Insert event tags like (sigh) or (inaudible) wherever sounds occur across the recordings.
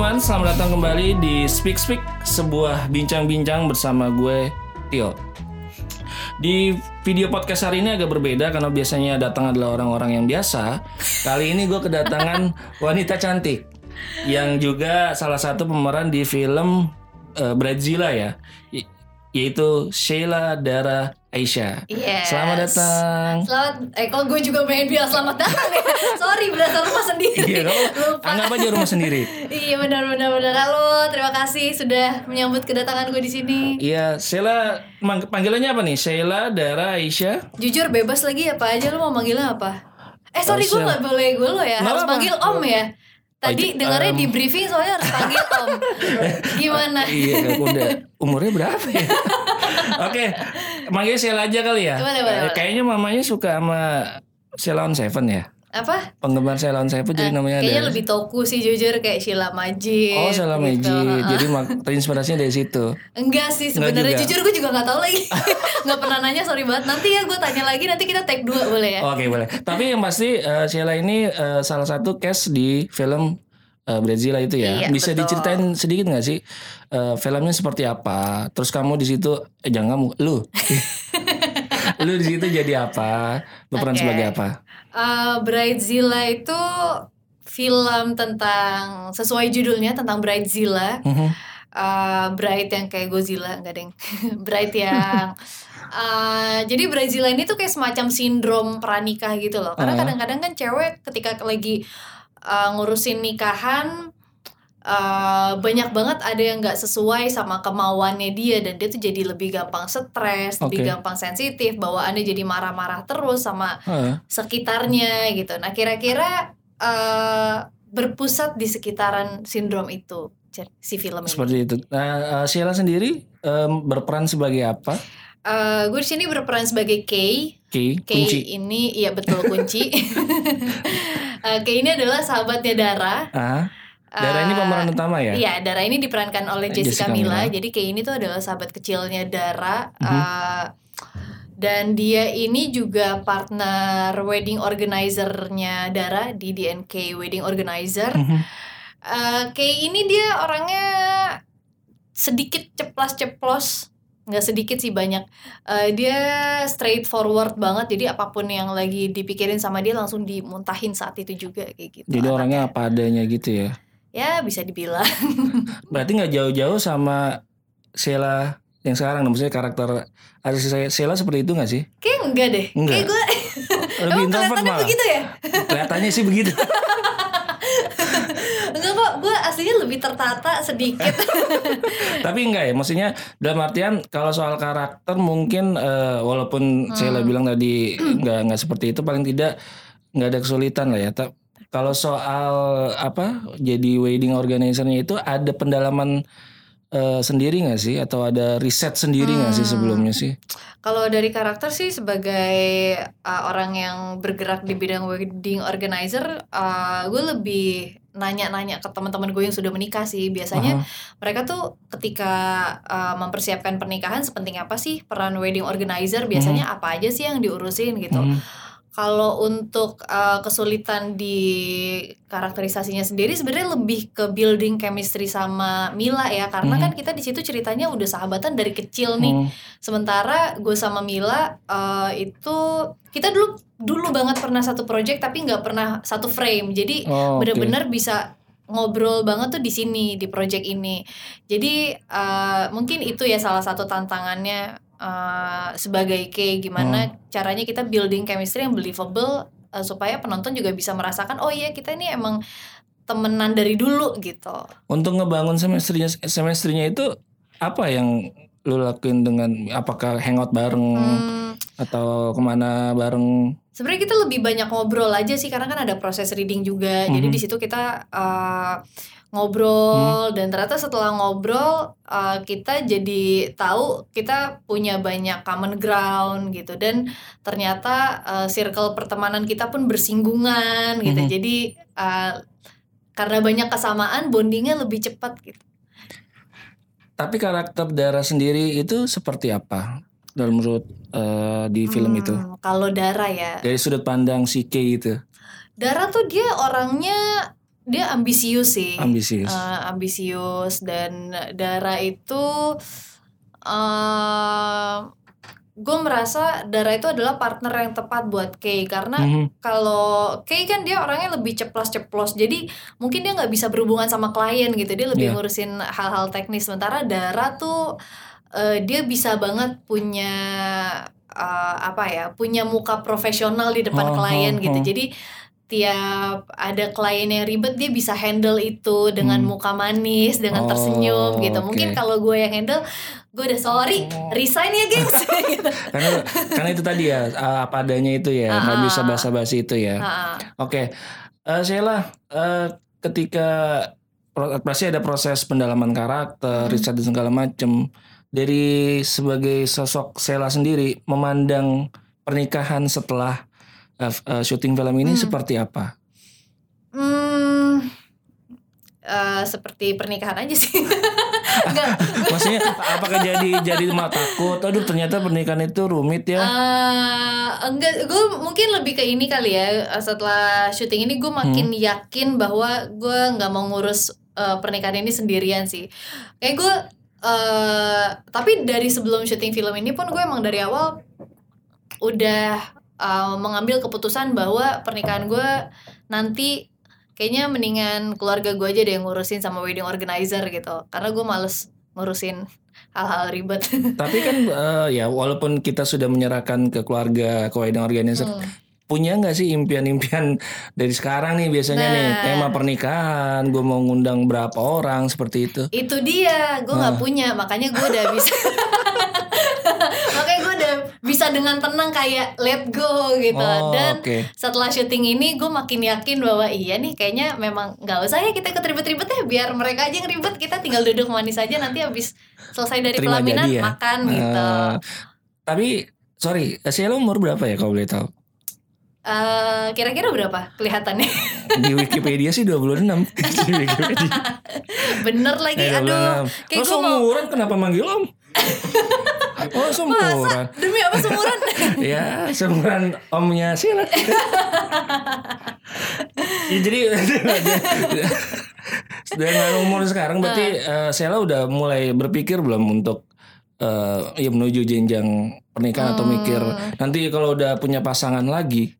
teman-teman, selamat datang kembali di Speak Speak, sebuah bincang-bincang bersama gue, Tio. Di video podcast hari ini agak berbeda karena biasanya datang adalah orang-orang yang biasa. Kali ini gue kedatangan (laughs) wanita cantik yang juga salah satu pemeran di film uh, Bradzilla ya, y- yaitu Sheila Dara Aisyah. Yes. Selamat datang. Selamat, eh kalau gue juga pengen bilang selamat datang ya. (laughs) Sorry, berasa rumah sendiri. Iya, (laughs) Lupa. anggap aja rumah sendiri. (laughs) Iya benar benar benar. Halo, terima kasih sudah menyambut kedatangan gue di sini. Iya, Sheila panggilannya apa nih? Sheila Dara Aisyah. Jujur bebas lagi apa aja lu mau manggilnya apa? Eh sorry gue nggak boleh gue lo ya. Nggak harus apa-apa. panggil om ya. Tadi Oh, dengarnya em. di briefing soalnya harus panggil om. (laughs) Gimana? Iya, udah (laughs) umurnya berapa ya? Oke, manggil Sheila aja kali ya. Boleh, boleh, Eh, boleh. Kayaknya mamanya suka sama Sheila on Seven ya. Apa? Penggemar Sheila on Seven jadi namanya Kayaknya ada. lebih toku sih jujur kayak Sheila Majid. Oh, Sheila gitu. Magic. Jadi terinspirasinya dari situ. Enggak sih sebenarnya jujur gue juga nggak tahu lagi (laughs) nggak pernah nanya sorry banget nanti ya gue tanya lagi nanti kita tag dua boleh ya Oke, boleh. Tapi yang pasti eh, Sheila ini eh, salah satu cast di film eh, Bradzilla itu ya. Iya, Bisa betul. diceritain sedikit nggak sih eh, filmnya seperti apa? Terus kamu di situ eh jangan kamu, lu. (laughs) lu di situ jadi apa? Berperan Oke. sebagai apa? Eh, Bridezilla itu film tentang sesuai judulnya tentang Bridezilla Mhm. Eh, Bride yang kayak Godzilla enggak deng (laughs) Bride yang eh, jadi Bridezilla ini tuh kayak semacam sindrom pranikah gitu loh karena Ah. kadang-kadang kan cewek ketika lagi eh, ngurusin nikahan eh, banyak banget ada yang nggak sesuai sama kemauannya dia dan dia tuh jadi lebih gampang stres, lebih Oke. gampang sensitif, bawaannya jadi marah-marah terus sama Heeh. sekitarnya gitu. Nah kira-kira eh, berpusat di sekitaran sindrom itu si film ini. Seperti itu. Nah, eh, Sheila sendiri em, berperan sebagai apa? Eh, gue di sini berperan sebagai Kay. Ki, Kay kunci. ini iya betul kunci. (laughs) Eh, Kay ini adalah sahabatnya Dara. Ah, Dara ini Eh, pemeran utama ya? Iya, Dara ini diperankan oleh Eh, Jessica, Jessica Mila. Mila. Jadi Kay ini tuh adalah sahabat kecilnya Dara. Mhm. Eh, dan dia ini juga partner wedding organizer-nya Dara di DNK Wedding Organizer. Mhm. Eh, Kay ini dia orangnya sedikit ceplas-ceplos nggak sedikit sih banyak Eh, dia straightforward banget jadi apa pun yang lagi dipikirin sama dia langsung dimuntahin saat itu juga kayak gitu Jadi anaknya. orangnya apa adanya gitu ya. Ya bisa dibilang (laughs) Berarti nggak jauh-jauh sama Sheila yang sekarang, maksudnya karakter ada Sheila seperti itu nggak sih? kayak enggak deh Enggak. kayak gue Lebih emang introvert kelihatannya malah. begitu ya Kelihatannya sih begitu. (laughs) enggak kok gue aslinya lebih tertata sedikit (laughs) Tapi enggak ya, maksudnya dalam artian kalau soal karakter mungkin eh, walaupun Hmm. Sheila bilang tadi nggak nggak seperti itu, paling tidak nggak ada kesulitan lah ya. Kalau soal apa jadi wedding organizer-nya itu ada pendalaman eh, sendiri nggak sih atau ada riset sendiri nggak sih Hmm. sebelumnya sih? Kalau dari karakter sih sebagai uh, orang yang bergerak di bidang wedding organizer, uh, gue lebih nanya-nanya ke teman-teman gue yang sudah menikah sih. Biasanya Aha. mereka tuh ketika uh, mempersiapkan pernikahan sepenting apa sih peran wedding organizer? Biasanya apa aja sih yang diurusin gitu. Mhm. Kalau untuk uh, kesulitan di karakterisasinya sendiri sebenarnya lebih ke building chemistry sama Mila ya karena Mhm. kan kita di situ ceritanya udah sahabatan dari kecil nih. Hmm. Sementara gue sama Mila eh, itu kita dulu dulu banget pernah satu project tapi nggak pernah satu frame. Jadi Oh, oke. bener-bener bisa ngobrol banget tuh di sini di project ini. Jadi eh, mungkin itu ya salah satu tantangannya eh, sebagai K gimana Hmm. caranya kita building chemistry yang believable eh, supaya penonton juga bisa merasakan oh iya kita ini emang temenan dari dulu gitu. Untuk ngebangun semestrinya semestrinya itu apa yang lu lakuin dengan apakah hangout bareng Hmm, atau ke mana bareng? Sebenarnya kita lebih banyak ngobrol aja sih karena kan ada proses reading juga. Jadi Mhm. di situ kita uh, ngobrol dan ternyata setelah ngobrol uh, kita jadi tahu kita punya banyak common ground gitu dan ternyata uh, circle pertemanan kita pun bersinggungan gitu. Mhm. Jadi uh, karena banyak kesamaan bondingnya lebih cepat gitu. Tapi karakter Dara sendiri itu seperti apa dalam menurut eh, di film itu? Hmm, Kalau Dara ya, Dari sudut pandang si K itu. Dara tuh dia orangnya dia ambisius sih Ambisius. Eh, ambisius dan Dara itu eh gue merasa Dara itu adalah partner yang tepat buat Kay karena Mhm. kalau Kay kan dia orangnya lebih ceplos-ceplos jadi mungkin dia nggak bisa berhubungan sama klien gitu dia lebih Iya. ngurusin hal-hal teknis sementara Dara tuh eh, dia bisa banget punya eh, apa ya punya muka profesional di depan Oh, klien oh, gitu oh. jadi tiap ada klien yang ribet dia bisa handle itu dengan Hmm. muka manis dengan Oh, tersenyum gitu mungkin kalau gue yang handle gue udah sorry Oh. resign ya gengs gitu (laughs) karena karena itu tadi ya uh, apa adanya itu ya nggak Ah. bisa basa-basi itu ya Ah, oke Eh, Sheila eh, ketika pasti ada proses pendalaman karakter Hmm. riset dan segala macem dari sebagai sosok Sheila sendiri memandang pernikahan setelah f- eh, syuting film ini Hmm. seperti apa Hmm, eh, seperti pernikahan aja sih. (laughs) Enggak. maksudnya apakah jadi jadi malah takut aduh ternyata pernikahan itu rumit ya Eh, enggak, gue mungkin lebih ke ini kali ya. Setelah syuting ini gue makin yakin bahwa gue nggak mau ngurus eh, pernikahan ini sendirian sih. Kayak gue, eh tapi dari sebelum syuting film ini pun gue emang dari awal udah eh, mengambil keputusan bahwa pernikahan gue nanti kayaknya mendingan keluarga gue aja deh yang ngurusin sama wedding organizer gitu. Karena gue males ngurusin hal-hal ribet. (laughs) Tapi kan eh, ya walaupun kita sudah menyerahkan ke keluarga ke wedding organizer, Hmm. punya nggak sih impian-impian dari sekarang nih biasanya nih Nah. tema pernikahan, gue mau ngundang berapa orang seperti itu. itu dia gue nggak punya makanya gue udah bisa (laughs) bisa dengan tenang kayak let go gitu Oh, dan oke. setelah syuting ini gue makin yakin bahwa iya nih kayaknya memang nggak usah ya kita ikut ribet-ribet ya biar mereka aja yang ribet kita tinggal duduk manis aja nanti habis selesai dari Terima pelaminan ya. makan gitu Eh, tapi sorry, Sheila umur berapa ya kalau boleh tahu? Eh, kira-kira berapa kelihatannya Di Wikipedia sih 26 (laughs) Di Wikipedia. bener lagi Eh, aduh 26. kayak Oh, gue mau seumuran kenapa manggil om? (laughs) oh seumuran demi apa seumuran (laughs) Ya seumuran omnya Sheila. Ya, Jadi (laughs) Dengan umur sekarang Berarti eh, Sheila udah mulai berpikir belum untuk eh, ya menuju jenjang pernikahan atau Hmm. mikir nanti kalau udah punya pasangan lagi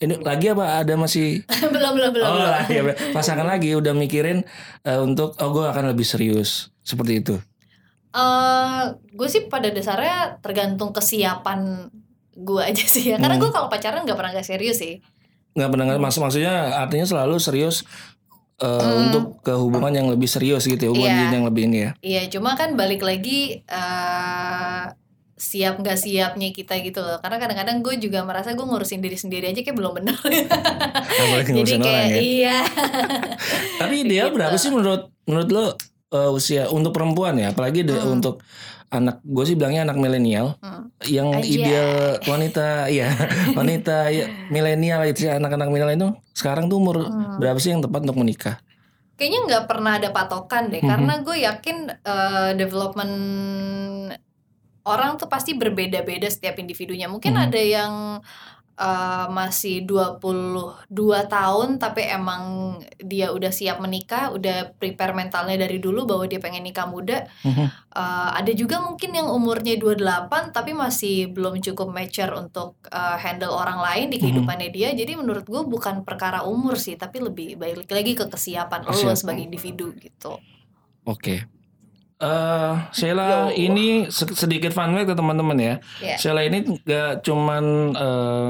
ini lagi apa ada masih? (laughs) Belum belum belum. Oh belum. lah, ya, pasangan lagi udah mikirin eh, untuk oh gue akan lebih serius. Seperti itu eh gue sih pada dasarnya tergantung kesiapan gue aja sih ya. Karena Hmm. gue kalau pacaran nggak pernah gak serius sih. nggak pernah maksud maksudnya artinya selalu serius eh, Hmm. untuk ke hubungan yang lebih serius gitu ya hubungan Iya. yang lebih ini ya Iya, cuma kan balik lagi eh siap nggak siapnya kita gitu loh. Karena kadang-kadang gue juga merasa gue ngurusin diri sendiri aja kayak belum benar. (laughs) Jadi kayak orang ya iya. (laughs) tapi ideal Gitu. berapa sih menurut menurut lo eh, usia untuk perempuan ya apalagi de- Hmm. untuk anak gue sih bilangnya anak milenial Hmm. yang Aja. ideal wanita ya (laughs) wanita ya, milenial itu ya, anak-anak milenial itu sekarang tuh umur Hmm. berapa sih yang tepat untuk menikah Kayaknya nggak pernah ada patokan deh. Mhm. Karena gue yakin eh, development orang tuh pasti berbeda-beda setiap individunya. Mungkin Mhm. ada yang eh, masih 22 tahun tapi emang dia udah siap menikah, udah prepare mentalnya dari dulu bahwa dia pengen nikah muda. Mhm. Eh, ada juga mungkin yang umurnya 28 tapi masih belum cukup mature untuk eh, handle orang lain di Mhm. kehidupannya dia. Jadi menurut gue bukan perkara umur sih, tapi lebih balik lagi ke kesiapan lo sebagai individu gitu. Oke. Eh, Sheila ini se- sedikit fun fact ke teman-teman ya. Ya. Sheila ini gak cuman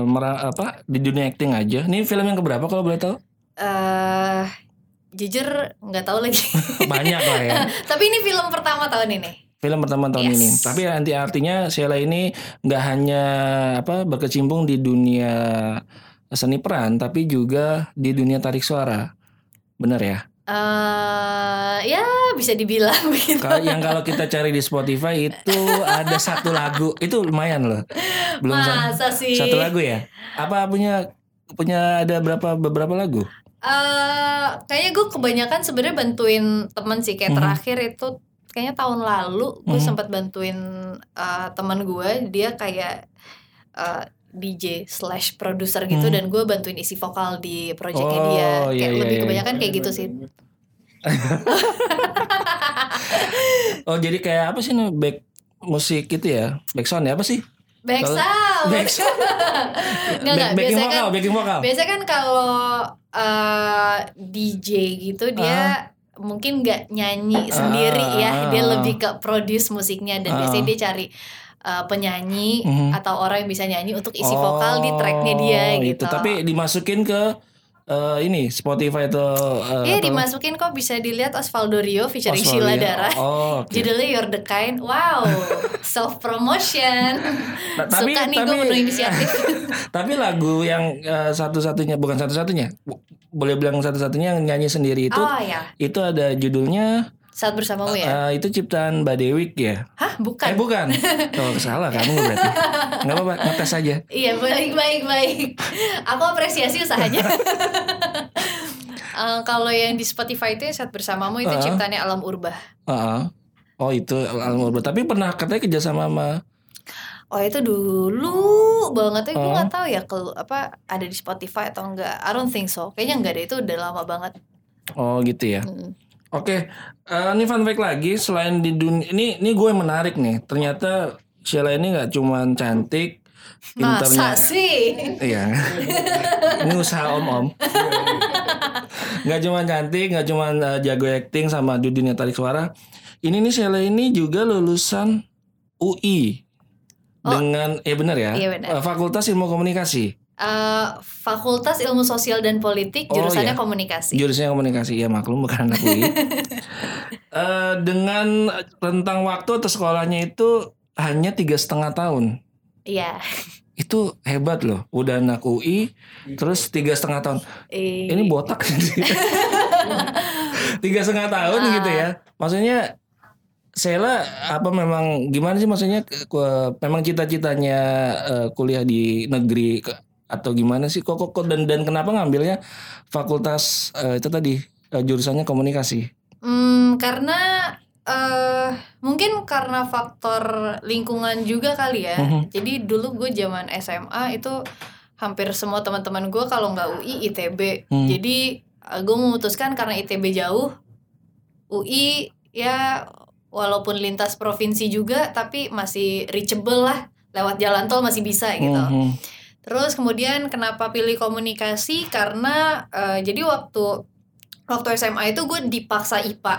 mera- apa di dunia acting aja. Ini film yang keberapa kalau boleh tahu? eh jujur nggak tahu lagi. (laughs) Banyak lah ya. (laughs) tapi ini film pertama tahun ini. Film pertama tahun Yes. ini. Tapi nanti artinya Sheila ini nggak hanya apa berkecimpung di dunia seni peran, tapi juga di dunia tarik suara. Bener ya? Eh ya bisa dibilang (laughs) begitu. Kalau yang kalau kita cari di Spotify itu ada satu lagu, itu lumayan loh. Belum sa- Masa sih? satu lagu ya? Apa punya punya ada berapa beberapa lagu? eh kayaknya gue kebanyakan sebenarnya bantuin temen sih kayak Mhm. terakhir itu kayaknya tahun lalu gue Mhm. sempat bantuin eh, teman gue dia kayak eh, DJ slash produser gitu dan gue bantuin isi vokal di projectnya Hmm. Oh, dia iya, kayak iya, lebih iya. kebanyakan kayak gitu sih (laughs) Oh jadi kayak apa sih nih back musik gitu ya? Back sound ya apa sih? back sound (laughs) Back sound. (laughs) Nggak, nggak, biasanya kan- backing vokal. biasanya kan kalau eh, DJ gitu dia mungkin nggak nyanyi sendiri ya dia ah. lebih ke produce musiknya dan Ah. biasanya dia cari eh, penyanyi Mhm. atau orang yang bisa nyanyi untuk isi vokal di tracknya dia Oh, gitu. Tapi dimasukin ke eh, ini Spotify atau eh, Iya dimasukin kok bisa dilihat Osvaldo Rio featuring Australia. Sheila Dara. Oh, oke. Judulnya You're the Kind. Wow, (laughs) self promotion. Nah, tapi- Suka nih gue tapi- penuh inisiatif. (laughs) Tapi lagu yang eh, satu-satunya bukan satu-satunya, boleh bilang satu-satunya yang nyanyi sendiri itu oh ya, itu ada judulnya saat bersamamu ya. eh, itu ciptaan Mbak Dewik ya. Hah, bukan. Eh bukan. (laughs) Oh salah kamu berarti. Enggak apa-apa, ngetes aja. Iya baik baik baik. Aku apresiasi usahanya. (laughs) Eh, kalau yang di Spotify itu yang saat bersamamu itu Ah. ciptaannya Alam Urbah. Heeh. Oh itu Alam Urban. Tapi pernah katanya kerjasama sama Oh itu dulu banget ya gue nggak tahu ya kalau apa ada di Spotify atau enggak. I don't think so. Kayaknya enggak deh itu udah lama banget. Oh gitu ya. Mm. Oke, eh, ini fun fact lagi selain di dunia ini ini gue yang menarik nih. Ternyata Sheila ini nggak cuman cantik, Masa pinternya. sih? Iya. (laughs) ini usaha om-om. (laughs) Nggak cuma cantik, nggak cuma eh, jago acting sama di dunia tarik suara. Ini nih Sheila ini juga lulusan UI dengan eh benar ya, Iya, benar. Fakultas Ilmu Komunikasi. Eh, Fakultas Ilmu Sosial dan Politik Oh, jurusannya iya. komunikasi. Jurusannya komunikasi ya maklum bukan anak UI. (laughs) Eh, dengan rentang waktu atau sekolahnya itu hanya tiga setengah tahun. Iya. Itu hebat loh. Udah anak UI, terus tiga setengah tahun. Eh, Ini botak (laughs) tiga setengah tahun Ah. gitu ya. Maksudnya Sheila apa memang gimana sih maksudnya memang cita-citanya eh, kuliah di negeri ke- atau gimana sih kok kok kok- dan dan kenapa ngambilnya fakultas eh, itu tadi eh, jurusannya komunikasi Hmm, karena eh mungkin karena faktor lingkungan juga kali ya. Mhm. Jadi dulu gue zaman SMA itu hampir semua teman-teman gue kalau nggak UI ITB. Hmm. Jadi eh, gue memutuskan karena ITB jauh, UI ya walaupun lintas provinsi juga tapi masih reachable lah lewat jalan tol masih bisa gitu. Mhm. Terus kemudian kenapa pilih komunikasi? Karena eh, jadi waktu waktu SMA itu gue dipaksa IPA,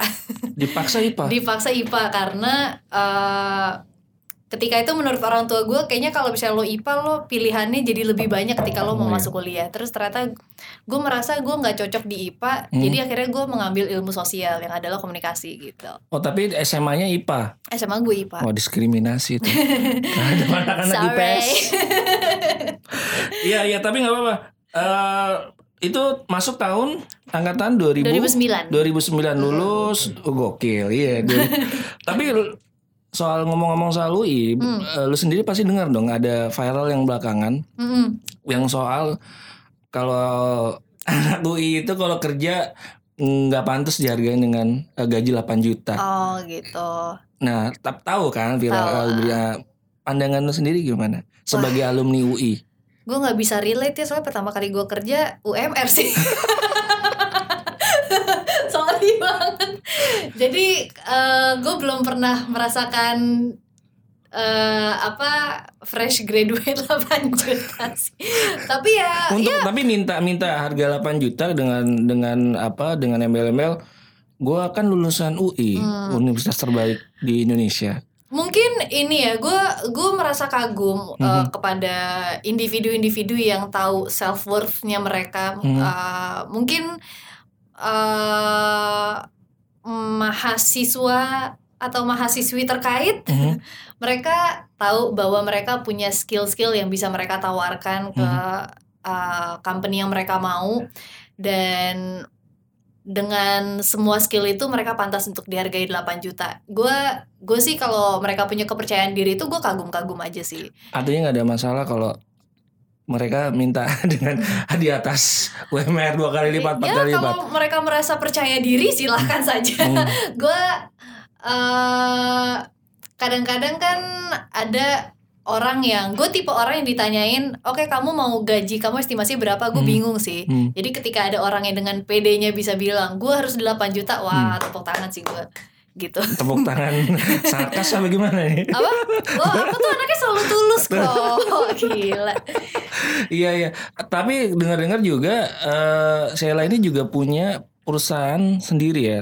dipaksa IPA (laughs) dipaksa IPA karena eh, ketika itu menurut orang tua gue kayaknya kalau misalnya lo IPA lo pilihannya jadi lebih banyak ketika lo mau Oh, iya. masuk kuliah. Terus ternyata gue merasa gue nggak cocok di IPA, Hmm. jadi akhirnya gue mengambil ilmu sosial yang adalah komunikasi gitu. oh tapi SMA-nya IPA SMA gue IPA. oh diskriminasi itu (laughs) ada anak-anak. IPS iya iya tapi nggak apa-apa Eh, itu masuk tahun angkatan 2000 2009. 2009 lulus oh, gokil iya dua- (laughs) tapi soal ngomong-ngomong soal UI Hmm. eh, lu sendiri pasti dengar dong ada viral yang belakangan Mm-mm. yang soal kalau anak UI itu kalau kerja nggak pantas dihargain dengan eh, gaji 8 juta. Oh gitu. Nah, tak tahu kan viral Tahu. eh, beria- pandangan lu sendiri gimana sebagai alumni UI? gue nggak bisa relate ya soalnya pertama kali gue kerja UMR sih (laughs) (laughs) sorry banget jadi gue belum pernah merasakan eh apa fresh graduate (laughs) 8 juta sih tapi ya Untuk tapi minta minta harga 8 juta dengan dengan apa dengan embel-embel gua kan lulusan UI, Hmm. universitas terbaik di Indonesia. mungkin ini ya gue gue merasa kagum eh, Mhm. kepada individu-individu yang tahu self worthnya mereka Mhm. Eh, mungkin eh mahasiswa atau mahasiswi terkait Mhm. (laughs) mereka tahu bahwa mereka punya skill-skill yang bisa mereka tawarkan ke uh, company yang mereka mau dan dengan semua skill itu mereka pantas untuk dihargai 8 juta. Gue gue sih kalau mereka punya kepercayaan diri itu gue kagum-kagum aja sih. Artinya nggak ada masalah kalau mereka minta (laughs) dengan (laughs) di atas UMR dua kali lipat, empat ya kali lipat. kalau mereka merasa percaya diri silahkan saja. Hmm. (laughs) gue eh kadang-kadang kan ada orang yang gue tipe orang yang ditanyain, oke kamu mau gaji kamu estimasi berapa? Gue Hmm. bingung sih. Hmm. Jadi ketika ada orang yang dengan PD-nya bisa bilang, gue harus 8 juta, wah tepuk tangan sih gue, gitu. Tepuk tangan (laughs) sarkas apa gimana nih? Apa? Wah, aku tuh anaknya selalu tulus kok, (laughs) gila. Iya iya. Tapi dengar-dengar juga eh Sheila ini juga punya perusahaan sendiri ya,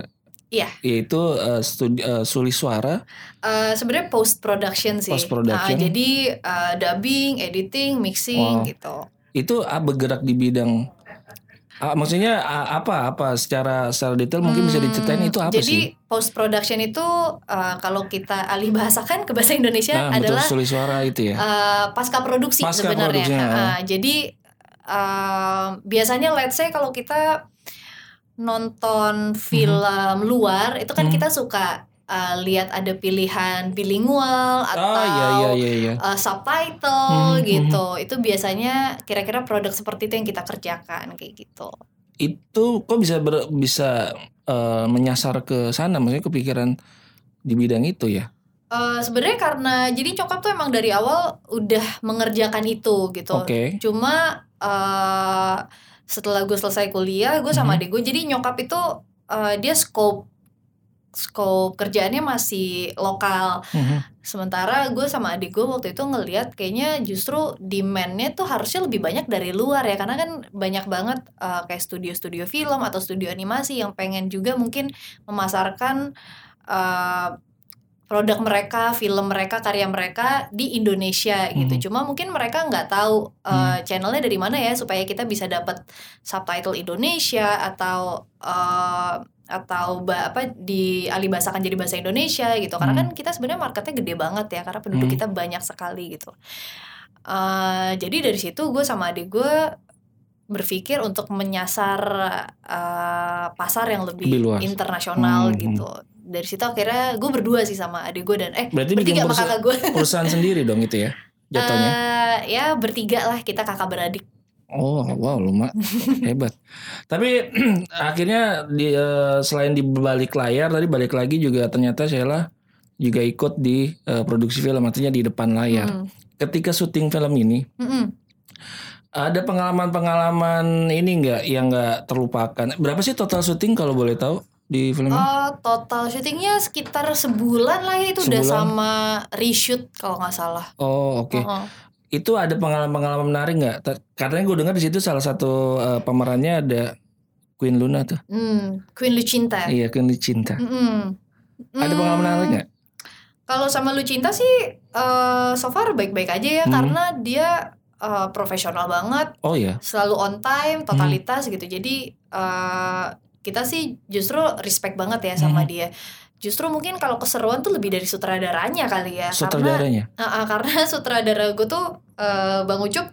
Iya, yaitu eh, studi eh, Suli Suara. eh, sebenarnya post production sih. Post production. Ah, jadi eh, dubbing, editing, mixing Wow. gitu. Itu ah, bergerak di bidang ah, maksudnya ah, apa apa secara secara detail mungkin bisa diceritain itu apa Hmm, Jadi sih? post production itu eh, kalau kita alih bahasakan ke bahasa Indonesia Nah, betul adalah Suli Suara itu ya. eh, pasca produksi Pasca sebenarnya. produksinya, oh. jadi eh, biasanya let's say kalau kita nonton film luar itu kan Hmm. kita suka eh, lihat ada pilihan bilingual atau Ah iya iya iya iya. uh, subtitle Hmm, gitu. Itu biasanya kira-kira produk seperti itu yang kita kerjakan kayak gitu. Itu kok bisa ber- bisa eh, menyasar ke sana maksudnya kepikiran di bidang itu ya. Uh, sebenarnya karena jadi cokap tuh emang dari awal udah mengerjakan itu gitu. Oke. Cuma uh, setelah gue selesai kuliah, gue sama Mhm. adik gue jadi nyokap itu uh, dia scope scope kerjaannya masih lokal. Mhm. Sementara gue sama adik gue waktu itu ngelihat kayaknya justru demand-nya tuh harusnya lebih banyak dari luar ya karena kan banyak banget uh, kayak studio-studio film atau studio animasi yang pengen juga mungkin memasarkan uh, produk mereka, film mereka, karya mereka di Indonesia gitu. Mhm. Cuma mungkin mereka nggak tahu uh, channelnya dari mana ya supaya kita bisa dapat subtitle Indonesia atau uh, atau ba- apa di alibasakan jadi bahasa Indonesia gitu. Karena kan kita sebenarnya marketnya gede banget ya karena penduduk Hmm. kita banyak sekali gitu. Uh, jadi dari situ gue sama adik gue berpikir untuk menyasar uh, pasar yang lebih, Lebih luas. internasional Hmm, gitu. Dari situ akhirnya gue berdua sih sama adik gue dan eh Berarti bertiga sama kakak gue. perusahaan sendiri dong itu ya jatuhnya. Eh, ya bertiga lah kita kakak beradik. Oh wow lumayan (laughs) hebat. Tapi (clears throat) akhirnya di, eh, selain di balik layar tadi balik lagi juga ternyata Sheila juga ikut di eh, produksi film artinya di depan layar. Hmm. Ketika syuting film ini Mm-mm. ada pengalaman-pengalaman ini nggak yang nggak terlupakan? Berapa sih total syuting kalau boleh tahu di film? Oh, total syutingnya sekitar sebulan lah ya itu udah Sebulan? sama reshoot kalau nggak salah. Oh oke. Heeh. Itu ada pengalaman-pengalaman menarik nggak? Katanya gue dengar di situ salah satu eh, pemerannya ada Queen Luna tuh. Hmm, Queen Lucinta. Iya Queen Cinta. Mm-mm. Ada Hmm, pengalaman menarik nggak? Kalau sama Lucinta sih eh, so far baik-baik aja ya Hmm. karena dia eh, profesional banget, Oh ya. selalu on time, Hmm. totalitas gitu. Jadi eh, kita sih justru respect banget ya sama Hmm. dia. Justru mungkin kalau keseruan tuh lebih dari sutradaranya kali ya. Karena Sutradaranya. Ah, ah, karena (laughs) sutradara gue tuh eh, Bang Ucup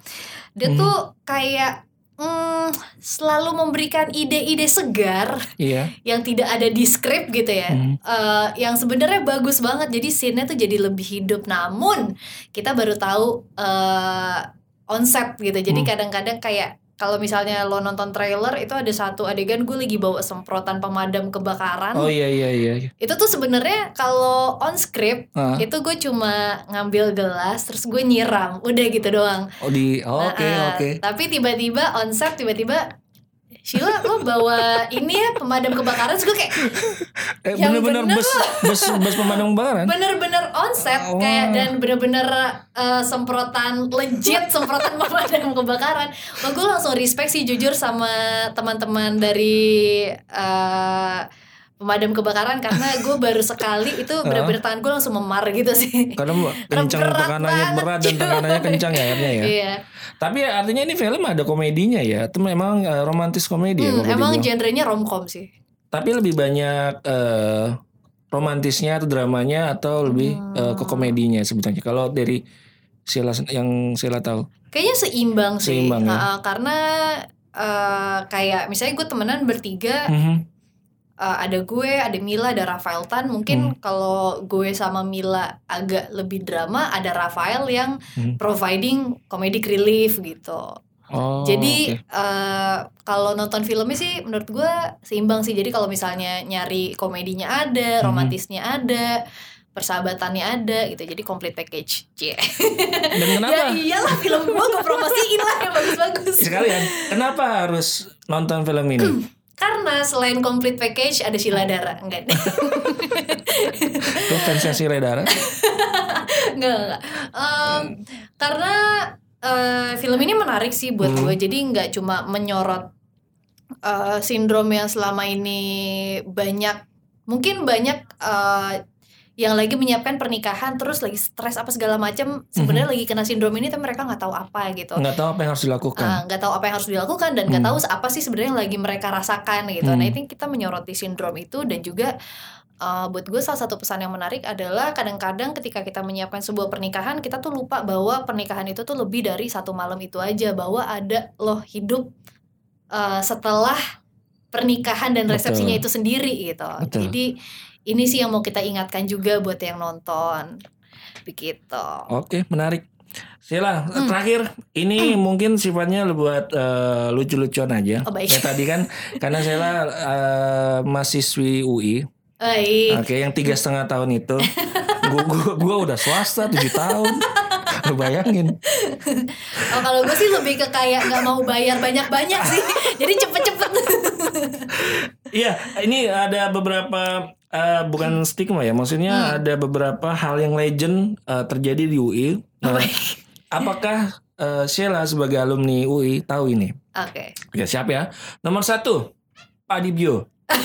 dia Hmm. tuh kayak mm, selalu memberikan ide-ide segar Iya. yang tidak ada di skrip gitu ya. Hmm. Eh, yang sebenarnya bagus banget. Jadi scene-nya tuh jadi lebih hidup. Namun kita baru tahu eh on set gitu. Jadi Hmm. kadang-kadang kayak kalau misalnya lo nonton trailer itu ada satu adegan gue lagi bawa semprotan pemadam kebakaran. Oh iya iya iya. Itu tuh sebenarnya kalau on script Ah, itu gue cuma ngambil gelas terus gue nyiram udah gitu doang oh di oh, oke Nah, oke. tapi tiba-tiba on set tiba-tiba Sheila lo bawa ini ya pemadam kebakaran gue kayak Eh yang bener-bener bener bus bus bus pemadam kebakaran. bener-bener on set Oh. kayak dan bener-bener uh, semprotan legit semprotan (laughs) pemadam kebakaran Wah gue langsung respect sih jujur sama teman-teman dari uh, pemadam kebakaran karena gue (laughs) baru sekali itu bener-bener tangan gue langsung memar gitu sih Karena kencang tekanannya berat dan tekanannya kencang ya akhirnya ya. iya Tapi artinya ini film ada komedinya ya. Itu memang eh, romantis komedi ya. Hmm, kalau emang genrenya romcom sih Tapi lebih banyak eh, romantisnya atau dramanya atau lebih eh, ke komedinya sebetulnya. Kalau dari Sheila yang Sheila tahu. Kayaknya seimbang sih, Seimbang, ya? Nah, karena eh, kayak misalnya gue temenan bertiga, Mhm. Eh, ada gue, ada Mila, ada Rafael Tan. Hmm. Mungkin kalau gue sama Mila agak lebih drama, ada Rafael yang Hmm. providing comedic relief gitu. Oh, Jadi oke. eh, kalau nonton filmnya sih menurut gue seimbang sih. Jadi kalau misalnya nyari komedinya ada, Hmm. romantisnya ada, persahabatannya ada gitu jadi complete package Cie. Dan (laughs) ya kenapa? iyalah film gua gue promosiin lah yang bagus-bagus Sekalian, kenapa harus nonton film ini? (clears throat) karena selain complete package ada Sheila Dara enggak (laughs) deh. Itu fansnya si Redara. enggak enggak Em, karena eh, film ini menarik sih buat Hmm. gue jadi nggak cuma menyorot eh, sindrom yang selama ini banyak mungkin banyak eh, yang lagi menyiapkan pernikahan terus lagi stres apa segala macam sebenarnya lagi kena sindrom ini tapi mereka nggak tahu apa gitu Nggak tahu apa yang harus dilakukan. Ah, nggak tahu apa yang harus dilakukan dan nggak Hmm. tahu apa sih sebenarnya yang lagi mereka rasakan gitu. Hmm. Nah, itu kita menyoroti sindrom itu dan juga uh, buat gue salah satu pesan yang menarik adalah kadang-kadang ketika kita menyiapkan sebuah pernikahan kita tuh lupa bahwa pernikahan itu tuh lebih dari satu malam itu aja bahwa ada loh hidup uh, setelah pernikahan dan Betul. resepsinya itu sendiri gitu. Betul. Jadi ini sih yang mau kita ingatkan juga buat yang nonton. Begitu. Oke, menarik. Sila, Hmm. terakhir ini mungkin sifatnya buat eh, lucu-lucuan aja. Oh, baik. Kayak tadi kan, karena Sela eh, mahasiswi UI, oke, yang tiga setengah tahun itu, (laughs) gua, gua, gua udah swasta tujuh tahun. Lu bayangin. Oh kalau gue sih lebih ke kayak nggak mau bayar banyak-banyak sih. Jadi cepet-cepet. Iya, ini ada beberapa eh, bukan stigma ya, maksudnya ada beberapa hal yang legend eh, terjadi di UI. Nah, (laughs) apakah eh, Sheila sebagai alumni UI tahu ini? Oke. Oke, siap ya. Nomor satu, Pak Dibio. (laughs)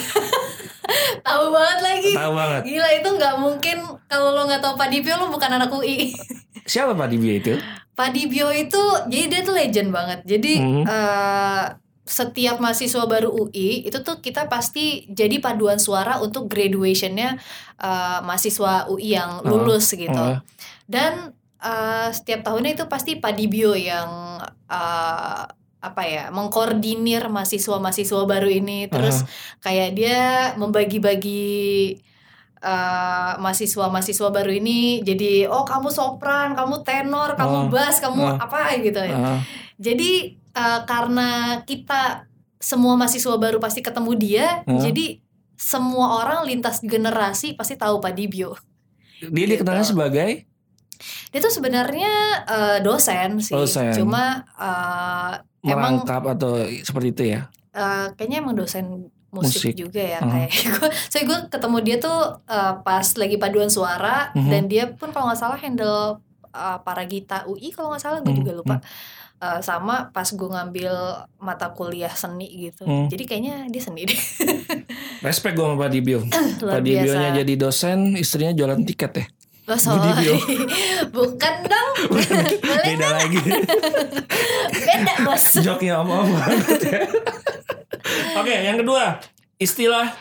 Tahu banget lagi. Tahu banget. Gila itu nggak mungkin kalau lo nggak tahu Pak Dibio lo bukan anak UI. (laughs) Siapa Pak Dibio itu? Pak Dibio itu jadi dia tuh legend banget. Jadi Hmm. eh, setiap mahasiswa baru UI itu tuh kita pasti jadi paduan suara untuk graduationnya eh, mahasiswa UI yang lulus gitu. oh. Dan eh, setiap tahunnya itu pasti Pak Dibio yang eh, apa ya mengkoordinir mahasiswa-mahasiswa baru ini terus kayak dia membagi-bagi eh, mahasiswa-mahasiswa baru ini jadi oh kamu sopran, kamu tenor, kamu Oh. bass, kamu Oh. apa gitu ya. Ah, Jadi eh, karena kita semua mahasiswa baru pasti ketemu dia, Hmm. jadi semua orang lintas generasi pasti tahu Pak Dibio. dia dikenalnya Gitu. sebagai Dia tuh sebenarnya eh, dosen sih, Dosen. cuma emang merangkap atau seperti itu ya. eh, kayaknya emang dosen musik, Musik. juga ya Hmm. kayak (laughs) gue. Saya gue ketemu dia tuh eh, pas lagi paduan suara Mhm. dan dia pun kalau nggak salah handle eh, para gita UI kalau nggak salah gue Hmm, juga lupa. Eh, sama pas gue ngambil mata kuliah seni gitu. Hmm. Jadi kayaknya dia seni deh. (laughs) Respect gue sama Pak Dibio. (clears throat) Pak Dibionya jadi dosen, istrinya jualan tiket ya. Oh, sorry. Dibio. (laughs) Bukan dong. (laughs) Boleh Beda lagi. beda bos. Joknya om-om banget ya. Oke, yang kedua, istilah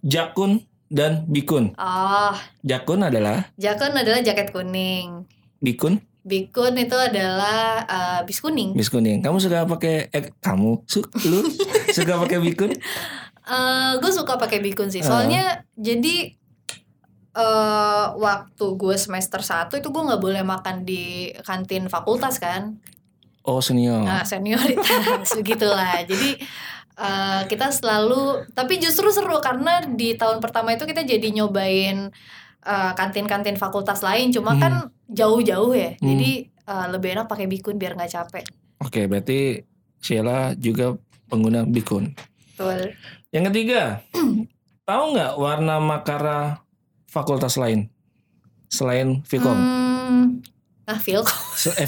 jakun dan bikun. Oh, Jakun adalah jakun adalah jaket kuning. bikun, Bikun itu adalah eh, bis kuning. bis kuning. Kamu suka pakai eh kamu su, lu (laughs) suka pakai bikun? Eh, gue suka pakai bikun sih. Ah. Soalnya jadi eh waktu gue semester 1 itu gue nggak boleh makan di kantin fakultas kan. Oh senior. Nah, senioritas (laughs) begitulah. Jadi eh, kita selalu tapi justru seru karena di tahun pertama itu kita jadi nyobain eh, kantin-kantin fakultas lain cuma Hmm. kan jauh-jauh ya. Hmm. Jadi eh, lebih enak pakai bikun biar nggak capek. Oke, berarti Sheila juga pengguna bikun. Betul. Yang ketiga, (clears throat) tahu nggak warna makara fakultas lain selain Vkom? Hmm, ah, Vilkom. Se- Eh,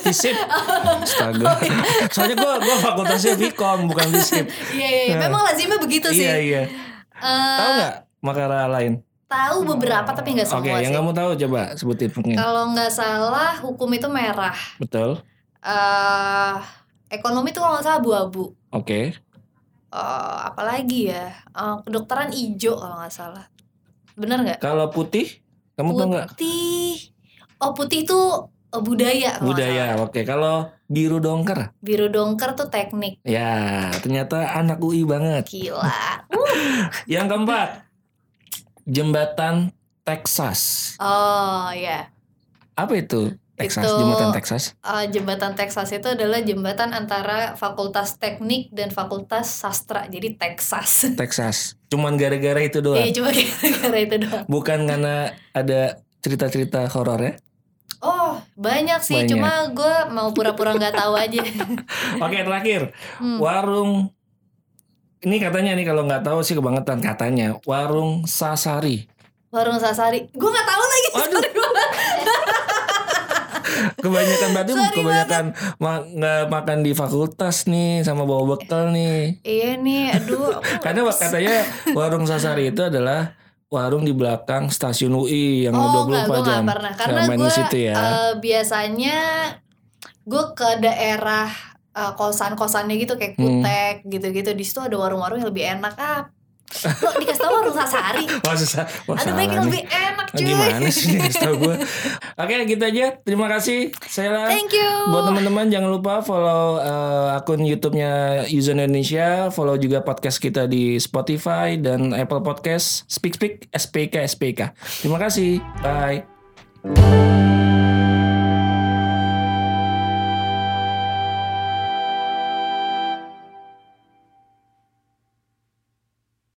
Visip. (laughs) Astaga. (laughs) Soalnya gua gua fakultasnya Vkom bukan Visip. (laughs) Iya, iya, iya. Nah. Memang lazimnya begitu sih. Iya iya. Eh, Tahu nggak makara lain? Tahu beberapa tapi nggak Oke, semua yang sih. kamu tahu coba sebutin. Oke. Kalau nggak salah hukum itu merah. Betul. eh ekonomi itu kalau nggak salah abu-abu. Oke. Eh apalagi ya? Eh, kedokteran hijau kalau nggak salah. Bener nggak? Kalau putih, kamu tahu nggak? Putih. Oh putih itu budaya. Budaya. Oke. Kalau biru dongker, Biru dongker tuh teknik. ya ternyata anak UI banget. Gila. (laughs) Yang keempat, jembatan Texas. Oh ya. Apa itu? Texas, Itu- jembatan Texas. Uh, jembatan Texas itu adalah jembatan antara Fakultas Teknik dan Fakultas Sastra, jadi Texas. (laughs) Texas. Cuman gara-gara itu doang. Iya cuma gara-gara itu doang. Bukan karena ada cerita-cerita horor ya. Oh banyak sih, Banyak. cuma gue mau pura-pura nggak tahu aja. (laughs) Oke, terakhir. Hmm. Warung ini katanya nih kalau nggak tahu sih kebangetan katanya warung Sasari. Warung Sasari, gue nggak tahu lagi. Waduh. Kebanyakan berarti Sorry kebanyakan ma- makan di fakultas nih sama bawa bekal nih. Iya nih, aduh. Karena katanya warung Sasari itu adalah warung di belakang stasiun UI yang Oh 24 enggak, jam. nggak pernah. Karena gue ya. eh, biasanya gue ke daerah eh, kosan-kosannya gitu kayak Hmm. Kutek gitu-gitu. Di situ ada warung-warung yang lebih enak. Ah, lo dikasih tau warung Sasari. (laughs) Wah, susah. Wah, Ada salah baik yang lebih enak Ah, cuy. Gimana sih nih kasih tau gue Oke gitu aja Terima kasih Saya Thank you. Buat teman-teman jangan lupa follow eh, akun YouTube-nya User Indonesia, follow juga podcast kita di Spotify dan Apple Podcast Speak Speak SPK SPK. Terima kasih. Bye.